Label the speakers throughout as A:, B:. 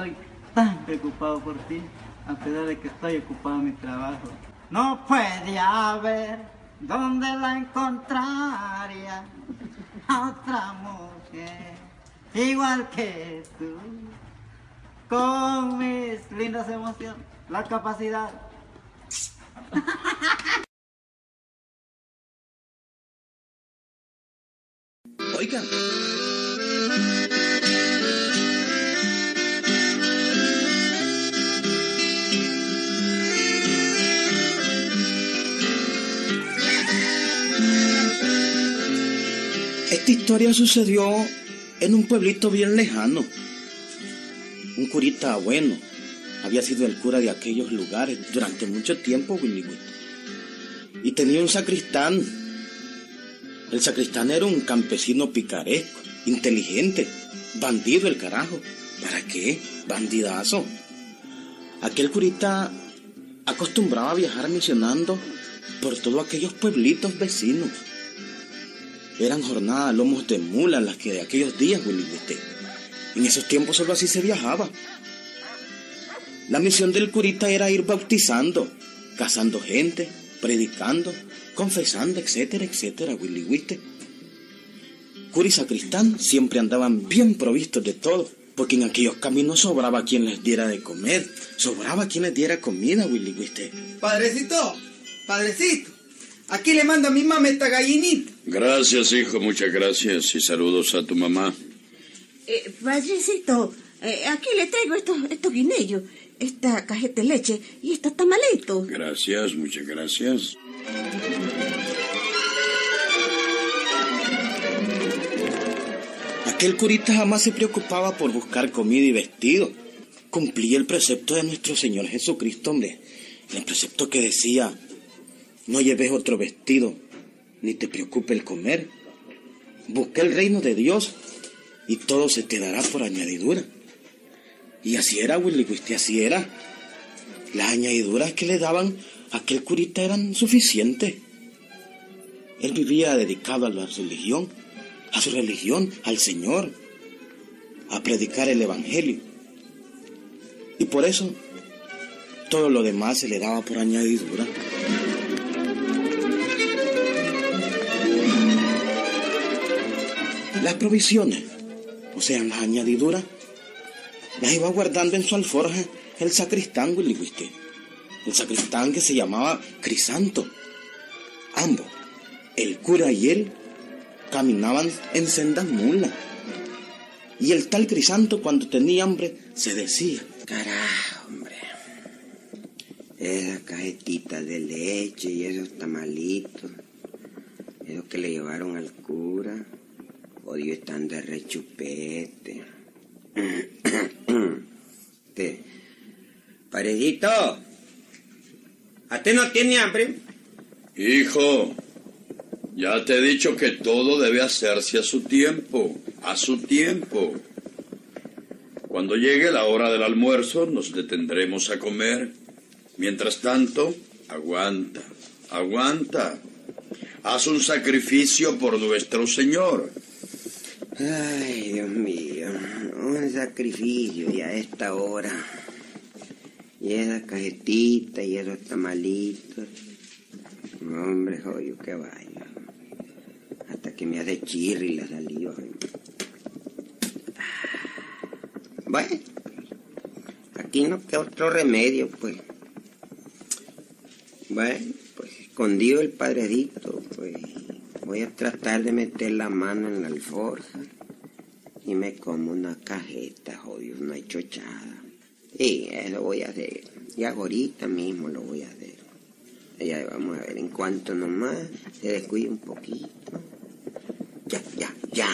A: estoy tan preocupado por ti, a pesar de que estoy ocupado en mi trabajo. No puede haber donde la encontraría a otra mujer igual que tú, con mis lindas emociones, la capacidad.
B: Oiga. Esta historia sucedió en un pueblito bien lejano. Un curita bueno había sido el cura de aquellos lugares durante mucho tiempo, Willy Y tenía un sacristán. El sacristán era un campesino picaresco, inteligente, bandido el carajo. ¿Para qué? Bandidazo. Aquel curita acostumbraba a viajar misionando por todos aquellos pueblitos vecinos eran jornadas lomos de mula las que de aquellos días, Willy En esos tiempos solo así se viajaba. La misión del curita era ir bautizando, casando gente, predicando, confesando, etcétera, etcétera, Willy Witte. Cura y sacristán siempre andaban bien provistos de todo, porque en aquellos caminos sobraba quien les diera de comer, sobraba quien les diera comida, Willy Witte.
C: Padrecito, padrecito, Aquí le manda a mi mamá esta gallinita.
D: Gracias, hijo, muchas gracias y saludos a tu mamá.
E: Eh, padrecito, eh, aquí le traigo estos, estos guinellos, esta cajeta de leche y estos tamalitos.
D: Gracias, muchas gracias.
B: Aquel curita jamás se preocupaba por buscar comida y vestido. Cumplía el precepto de nuestro Señor Jesucristo, hombre. El precepto que decía, no lleves otro vestido, ni te preocupe el comer. Busca el reino de Dios y todo se te dará por añadidura. Y así era, Willy Wiste, así era. Las añadiduras que le daban a aquel curita eran suficientes. Él vivía dedicado a la religión, a su religión, al Señor, a predicar el Evangelio. Y por eso todo lo demás se le daba por añadidura. Las provisiones, o sea, las añadiduras, las iba guardando en su alforja el sacristán, Willy El sacristán que se llamaba Crisanto. Ambos, el cura y él, caminaban en sendas mulas. Y el tal Crisanto, cuando tenía hambre, se decía:
F: Carajo, hombre. Esa cajetita de leche y esos tamalitos. Esos que le llevaron al cura. Odio están de rechupete. ¿Qué? Paredito, ¿a ti no tiene hambre?
D: Hijo, ya te he dicho que todo debe hacerse a su tiempo, a su tiempo. Cuando llegue la hora del almuerzo nos detendremos a comer. Mientras tanto, aguanta, aguanta. Haz un sacrificio por nuestro Señor.
F: Ay, Dios mío, un sacrificio y a esta hora. Y esas cajetitas y esos tamalitos. Hombre, joyo, qué vaya. Hasta que me hace chirri la saliva. Bueno, aquí no queda otro remedio, pues. Bueno, pues escondido el padrecito, pues Voy a tratar de meter la mano en la alforja y me como una cajeta, jodido, una chochada. Y eso voy a hacer. Y ahorita mismo lo voy a hacer. Ya vamos a ver, en cuanto nomás se descuide un poquito. Ya, ya, ya.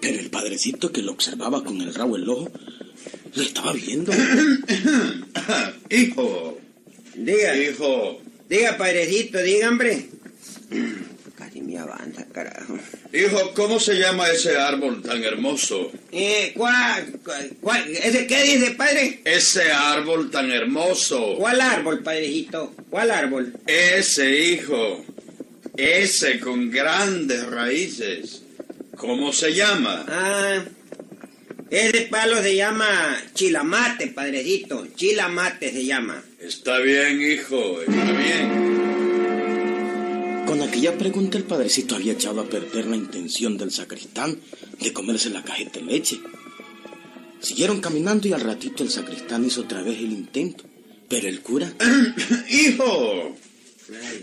B: Pero el padrecito que lo observaba con el rabo el ojo, lo estaba viendo.
D: Hijo.
F: Diga.
D: Hijo.
F: Diga, padrecito, diga, hombre. Casi me avanza, carajo.
D: Hijo, ¿cómo se llama ese árbol tan hermoso?
F: Eh, ¿cuál, cuál, ese qué dice, padre?
D: Ese árbol tan hermoso.
F: ¿Cuál árbol, padrecito? ¿Cuál árbol?
D: Ese, hijo. Ese con grandes raíces. ¿Cómo se llama?
F: Ah, Ese palo se llama chilamate, padrecito. Chilamate se llama.
D: Está bien, hijo, está bien.
B: Con aquella pregunta el padrecito había echado a perder la intención del sacristán de comerse la cajeta de leche. Siguieron caminando y al ratito el sacristán hizo otra vez el intento. Pero el cura...
D: Hijo,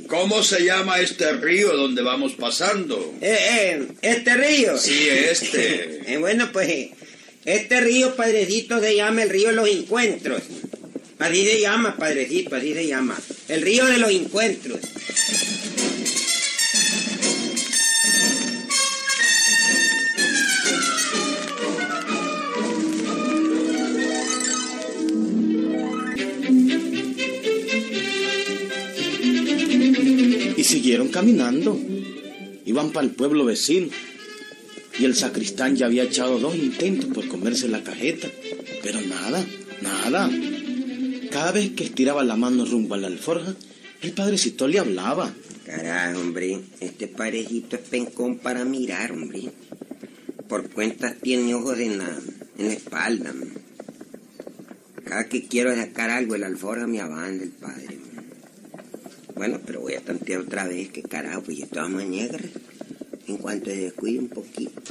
D: ¿cómo se llama este río donde vamos pasando?
F: Eh, eh, este río.
D: Sí, este.
F: Eh, bueno, pues este río, padrecito, se llama el río de los encuentros. Así se llama, padrecito, así se llama. El río de los encuentros.
B: Siguieron caminando. Iban para el pueblo vecino. Y el sacristán ya había echado dos intentos por comerse la cajeta. Pero nada, nada. Cada vez que estiraba la mano rumbo a la alforja, el padrecito le hablaba.
F: Carajo, hombre, este parejito es pencón para mirar, hombre. Por cuentas tiene ojos en la, en la espalda. Cada que quiero sacar algo, el alforja me abanda el padre. Bueno, pero voy a tantear otra vez, que carajo, pues yo toda mañana. En cuanto descuide un poquito.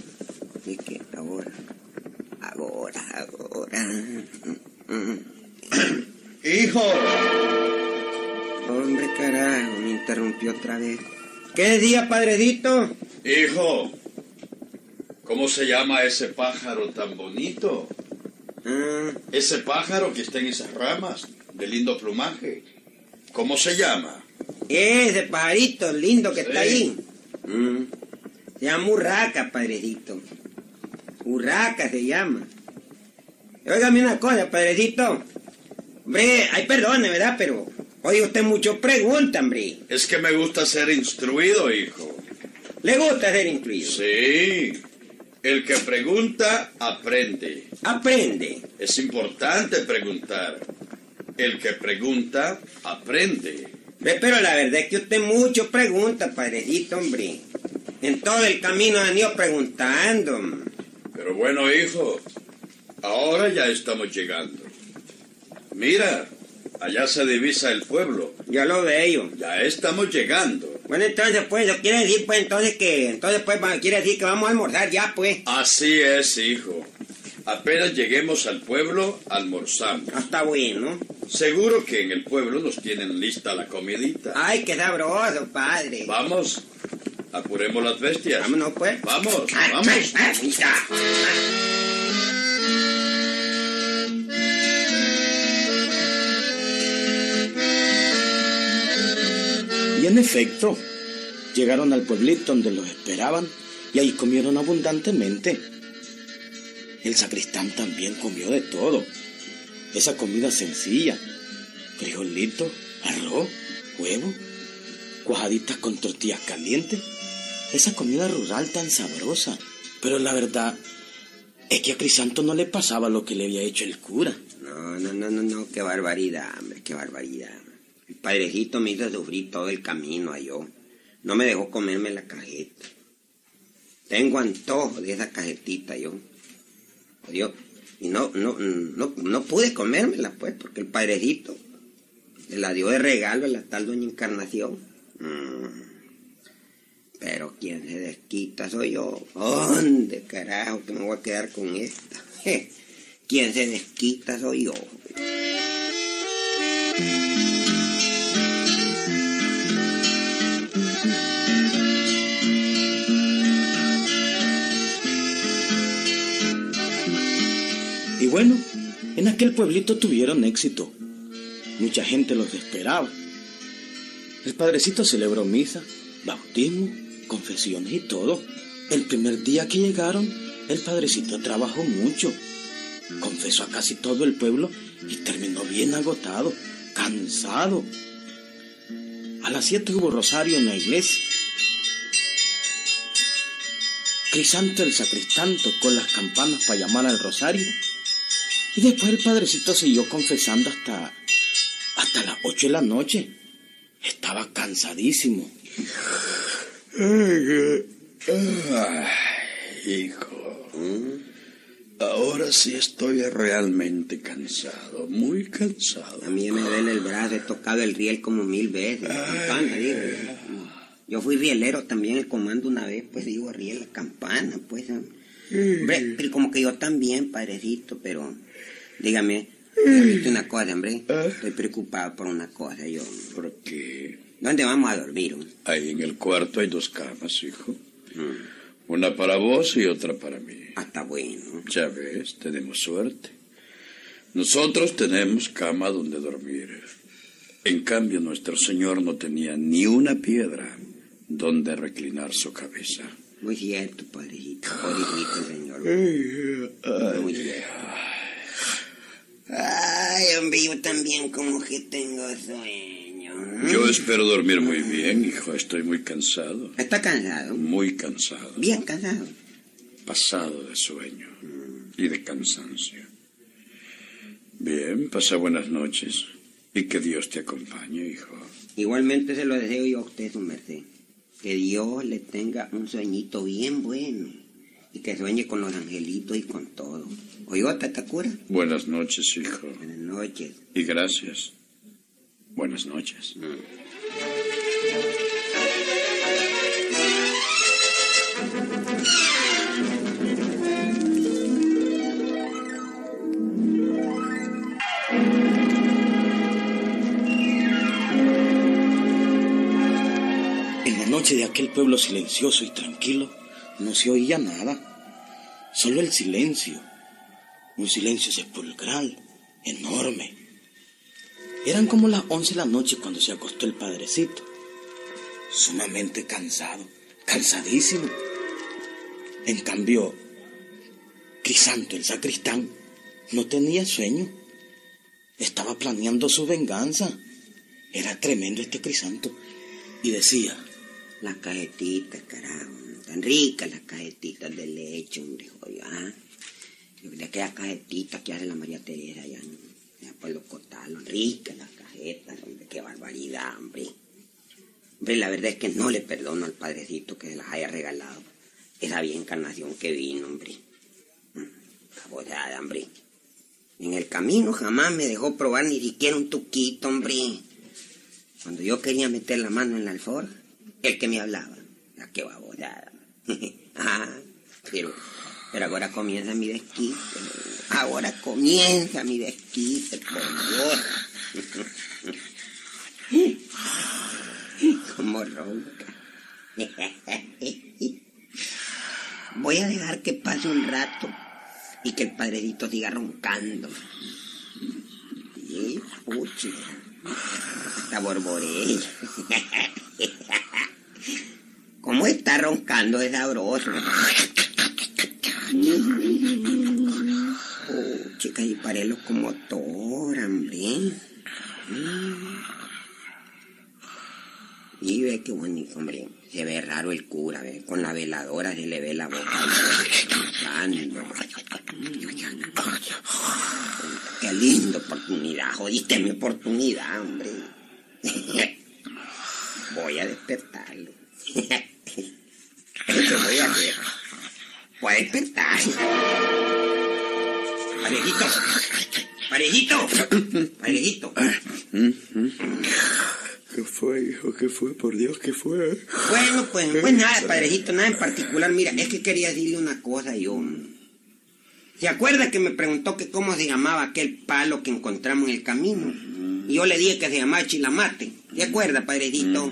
F: Es que ahora, ahora, ahora.
D: Hijo,
F: Hombre, carajo, me interrumpió otra vez. ¿Qué decía, padrecito?
D: hijo, ¿cómo se llama ese pájaro tan bonito?
F: Ah,
D: Ese pájaro que está en esas ramas, de lindo plumaje. ¿Cómo se llama?
F: Ese pajarito lindo que está ahí. Mm, Se llama urraca, padrecito. Urraca se llama. Óigame una cosa, padrecito. Hombre, ay, perdone, ¿verdad? Pero, oye, usted mucho pregunta, hombre.
D: Es que me gusta ser instruido, hijo.
F: ¿Le gusta ser incluido?
D: Sí. El que pregunta, aprende.
F: Aprende.
D: Es importante preguntar. El que pregunta, aprende.
F: Pero la verdad es que usted mucho pregunta, padrecito, hombre. En todo el camino han ido preguntando.
D: Pero bueno, hijo, ahora ya estamos llegando. Mira, allá se divisa el pueblo.
F: Ya lo veo.
D: Ya estamos llegando.
F: Bueno, entonces, pues, quiere decir, pues, entonces que, entonces, pues, quiere decir que vamos a almorzar ya, pues.
D: Así es, hijo. Apenas lleguemos al pueblo, almorzamos.
F: Ah, Está bueno.
D: Seguro que en el pueblo nos tienen lista la comidita.
F: Ay, qué sabroso, padre.
D: Vamos, apuremos las bestias.
F: Vámonos, pues.
D: Vamos,
F: Ay,
D: vamos.
F: ay, ay.
B: Y en efecto, llegaron al pueblito donde los esperaban y ahí comieron abundantemente. El sacristán también comió de todo. Esa comida sencilla. Frijolito, arroz, huevo, cuajaditas con tortillas calientes. Esa comida rural tan sabrosa. Pero la verdad es que a Crisanto no le pasaba lo que le había hecho el cura.
F: No, no, no, no, no, qué barbaridad, hombre, qué barbaridad. El padrecito me hizo sufrir todo el camino a yo. No me dejó comerme la cajeta. Tengo antojo de esa cajetita yo. Yo, y no, no, no, no pude comérmela, pues, porque el padrecito me la dio de regalo a la tal doña Encarnación. Mm. Pero quien se desquita soy yo. ¿Dónde carajo que me voy a quedar con esta? Quien se desquita soy yo.
B: Bueno, en aquel pueblito tuvieron éxito. Mucha gente los esperaba. El padrecito celebró misa, bautismo, confesiones y todo. El primer día que llegaron, el padrecito trabajó mucho. Confesó a casi todo el pueblo y terminó bien agotado, cansado. A las siete hubo rosario en la iglesia. Crisanto el sacristán tocó las campanas para llamar al rosario. Y después el padrecito siguió confesando hasta, hasta las ocho de la noche. Estaba cansadísimo.
D: Ay, hijo, Ahora sí estoy realmente cansado, muy cansado.
F: A mí me duele el brazo, he tocado el riel como mil veces. campana, digo. Yo fui rielero también, el comando una vez, pues digo, riel la campana, pues. Hombre, pero como que yo también, padrecito, pero dígame, dígame una cosa, hombre. Estoy preocupado por una cosa, yo.
D: ¿Por qué?
F: ¿Dónde vamos a dormir? hombre?
D: Ahí en el cuarto hay dos camas, hijo. Una para vos y otra para mí.
F: Ah, está bueno.
D: Ya ves, tenemos suerte. Nosotros tenemos cama donde dormir. En cambio, nuestro Señor no tenía ni una piedra donde reclinar su cabeza.
F: Muy cierto, padrecito. Pobrecito señor. Muy cierto. Ay, hombre, yo también como que tengo sueño.
D: Yo espero dormir muy bien, hijo. Estoy muy cansado.
F: ¿Está cansado?
D: Muy cansado.
F: Bien cansado.
D: Pasado de sueño y de cansancio. Bien, pasa buenas noches. Y que Dios te acompañe, hijo.
F: Igualmente se lo deseo yo a usted, su merced. Que Dios le tenga un sueñito bien bueno. Y que sueñe con los angelitos y con todo. Oigo, Tatacura.
D: Buenas noches, hijo.
F: Buenas noches.
D: Y gracias. Buenas noches.
B: En la noche de aquel pueblo silencioso y tranquilo no se oía nada, solo el silencio, un silencio sepulcral, enorme. Eran como las once de la noche cuando se acostó el padrecito, sumamente cansado, cansadísimo. En cambio, Crisanto, el sacristán, no tenía sueño. Estaba planeando su venganza. Era tremendo este Crisanto. Y decía,
F: Las cajetitas, carajo. Tan ricas las cajetitas de leche, hombre, joder, ¿ah? De aquellas cajetitas que hace la María Teresa allá, allá por los. Ricas las cajetas, hombre, qué barbaridad, hombre. Hombre, la verdad es que no le perdono al padrecito que se las haya regalado. Esa bien encarnación que vino, hombre. Mm, Cabodada, hombre. En el camino jamás me dejó probar ni siquiera un tuquito, hombre. Cuando yo quería meter la mano en la alforja, el que me hablaba. La que babosada. ah, pero, pero ahora comienza mi desquite. Ahora comienza mi desquite, por Dios. Como ronca. Voy a dejar que pase un rato y que el padrecito siga roncando. Y, puchi, hasta borboré. ¿Cómo está roncando de sabroso? Oh, chica, y parelo como motor, hombre. Y ve qué bonito, hombre. Se ve raro el cura, ve. Con la veladora se le ve la boca. Qué linda oportunidad. Jodiste mi oportunidad, hombre. Voy a despertarlo. Eso voy a hacer. Voy a despertar. Parejito. Parejito. Parejito.
D: ¿Qué fue, hijo? ¿Qué fue? Por Dios, ¿qué fue?
F: Bueno, pues, pues nada, padrecito, nada en particular. Mira, es que quería decirle una cosa yo. ¿Se acuerda que me preguntó que cómo se llamaba aquel palo que encontramos en el camino? Y yo le dije que se llamaba chilamate. ¿Se acuerda, padrecito?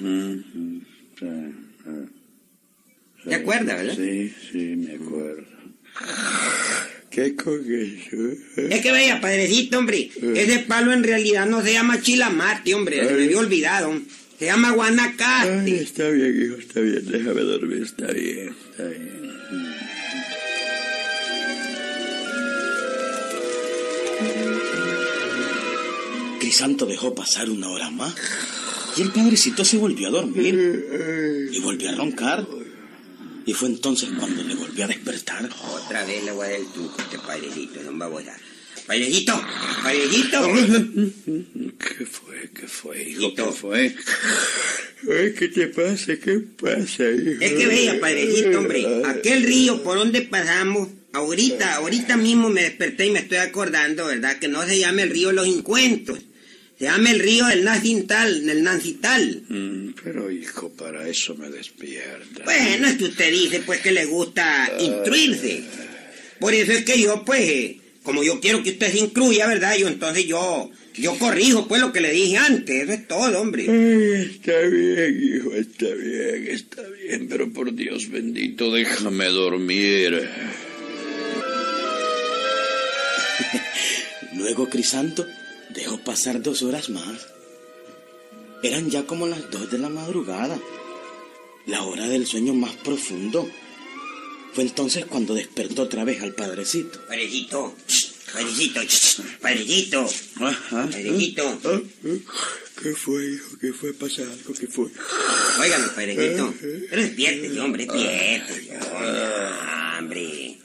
F: ¿Se acuerda, verdad?
D: Sí, sí, me acuerdo. ¿Qué con eso?
F: Es que vaya, padrecito, hombre. Ese palo en realidad no se llama chilamate, hombre. Se me había olvidado. Se llama
D: Ay,
F: guanacate.
D: está bien, hijo, está bien. Déjame dormir, está bien, está bien.
B: Crisanto dejó pasar una hora más y el padrecito se volvió a dormir y volvió a roncar. Y fue entonces cuando le volvió a despertar.
F: Otra vez le voy a dar el truco este padrecito, no va a volar. Padrecito, padrecito.
D: ¿Qué fue? ¿Qué fue, hijo? ¿Qué fue? Ay, ¿Qué te pasa? ¿Qué pasa, hijo?
F: Es que vea, padrecito, hombre, aquel río por donde pasamos ahorita, ahorita mismo me desperté y me estoy acordando, ¿verdad? Que no se llama el río Los Encuentros. Se llama el río del Nacintal, del Nancital.
D: Mm, pero hijo, para eso me despierta.
F: Bueno, es que usted dice pues que le gusta instruirse. Por eso es que yo pues, eh, como yo quiero que usted se incluya, ¿verdad? Yo entonces yo, yo corrijo pues lo que le dije antes. Eso es todo, hombre.
D: Ay, está bien, hijo, está bien, está bien, pero por Dios bendito, déjame dormir.
B: Luego Crisanto dejó pasar dos horas más. Eran ya como las dos de la madrugada, la hora del sueño más profundo. Fue entonces cuando despertó otra vez al padrecito.
F: Padrecito, padrecito, padrecito, padrecito.
D: Ah, ¿Qué fue, hijo? ¿Qué fue? ¿Pasa algo? ¿Qué fue?
F: Óigame, padrecito. Pero despiértese, hombre, despiértese. Hombre.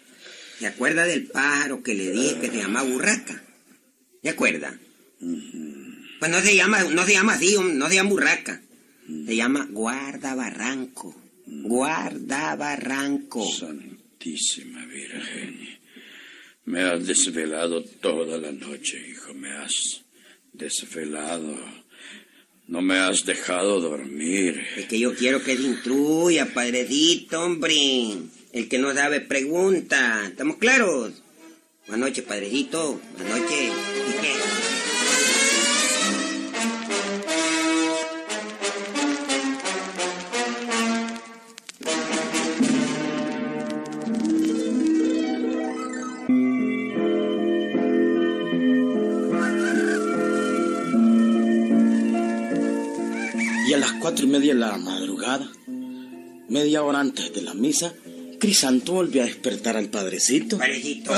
F: ¿Se acuerda del pájaro que le dije que se llama burraca? Pues no se llama, no se llama así, no se llama burraca. Se llama guarda barranco. Guarda barranco.
D: Santísima Virgen. Me has desvelado toda la noche, hijo. Me has desvelado. No me has dejado dormir.
F: Es que yo quiero que se instruya, padrecito, hombre. El que no sabe pregunta. ¿Estamos claros? Buenas noches, padrecito. Buenas noches.
B: A las cuatro y media de la madrugada, media hora antes de la misa, Crisanto volvió a despertar al padrecito.
F: Padrecito,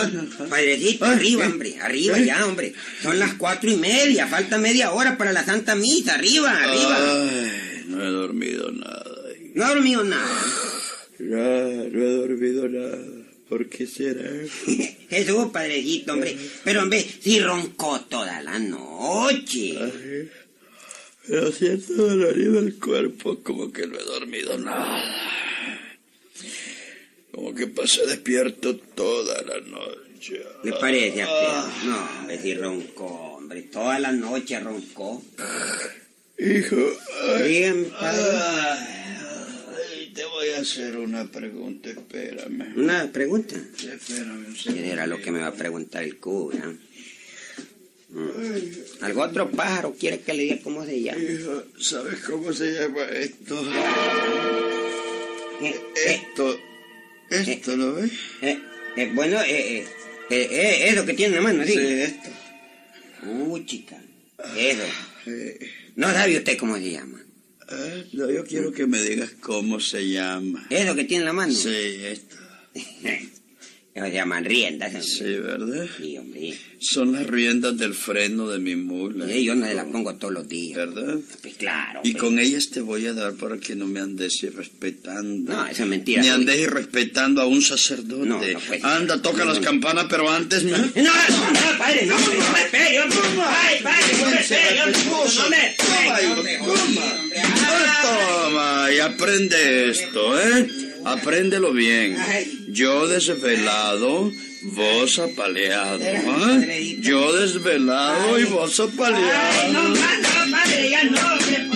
F: padrecito, arriba, hombre, arriba ya, hombre. Son las cuatro y media, falta media hora para la Santa Misa, arriba, arriba.
D: Ay, no he dormido nada. hijo.
F: No ha dormido nada.
D: Ya, no he dormido nada. ¿Por qué será?
F: Jesús, padrecito, hombre. Pero, hombre, si roncó toda la noche.
D: Pero siento dolorido el cuerpo, como que no he dormido nada. Como que pasé despierto toda la noche.
F: ¿Le parece a usted? No, hombre, si roncó, hombre. Toda la noche roncó.
D: Hijo, ay,
F: Dígame, padre.
D: ay, te voy a hacer una pregunta, espérame.
F: Una pregunta.
D: Espérame un
F: ¿Qué era lo que me va a preguntar el cura? ¿Algún otro pájaro quiere que le diga cómo se llama?
D: Hijo, ¿sabes cómo se llama esto?
F: Eh, eh,
D: Esto, esto, ¿lo ves?
F: eh, eh, bueno, eh, eh, eh, eso que tiene en la mano, ¿sí?
D: Sí, esto.
F: Uh, chica. Eso. No sabe usted cómo se llama.
D: eh, no, yo quiero que me digas cómo se llama.
F: Eso que tiene en la mano.
D: Sí, esto.
F: Se llaman riendas. hombre.
D: Sí, ¿verdad?
F: Sí, hombre.
D: Son las riendas del freno de mi mula.
F: Sí, yo no las pongo todos los días.
D: ¿Verdad?
F: Pues claro.
D: Y
F: hombre.
D: con ellas te voy a dar para que no me andes irrespetando.
F: No, eso es mentira.
D: Ni
F: soy-
D: andes irrespetando a un sacerdote.
F: No, no, pues.
D: Anda, toca
F: No,
D: las
F: no.
D: campanas, pero antes me...
F: No, no, no, padre, no, no me pegue, hombre. Ay, padre, no me pegue. No me pegue, hombre. hombre.
D: Ah, Toma, y aprende esto, ¿eh? Apréndelo bien. Yo desvelado, vos apaleado. ¿eh? Yo desvelado y vos apaleado.
F: no, más, no, padre, ya no, hombre.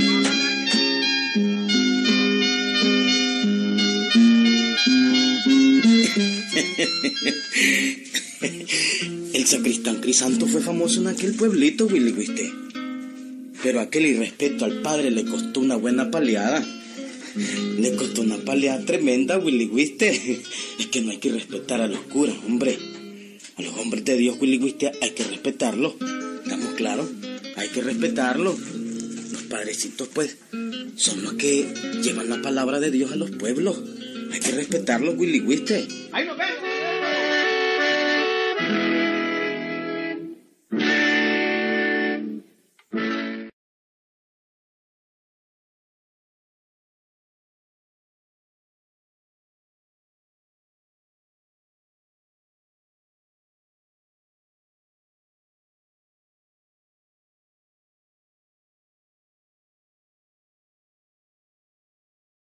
B: El sacristán Crisanto fue famoso en aquel pueblito, Willy Wiste. Pero aquel irrespeto al padre le costó una buena paleada. Le costó una paleada tremenda, Willy Wiste. Es que no hay que respetar a los curas, hombre. A los hombres de Dios, Willy Wiste, hay que respetarlos. ¿Estamos claros? Hay que respetarlos. Los padrecitos, pues, son los que llevan la palabra de Dios a los pueblos. Hay que respetarlos, Willy Wiste.
A: Nos vemos.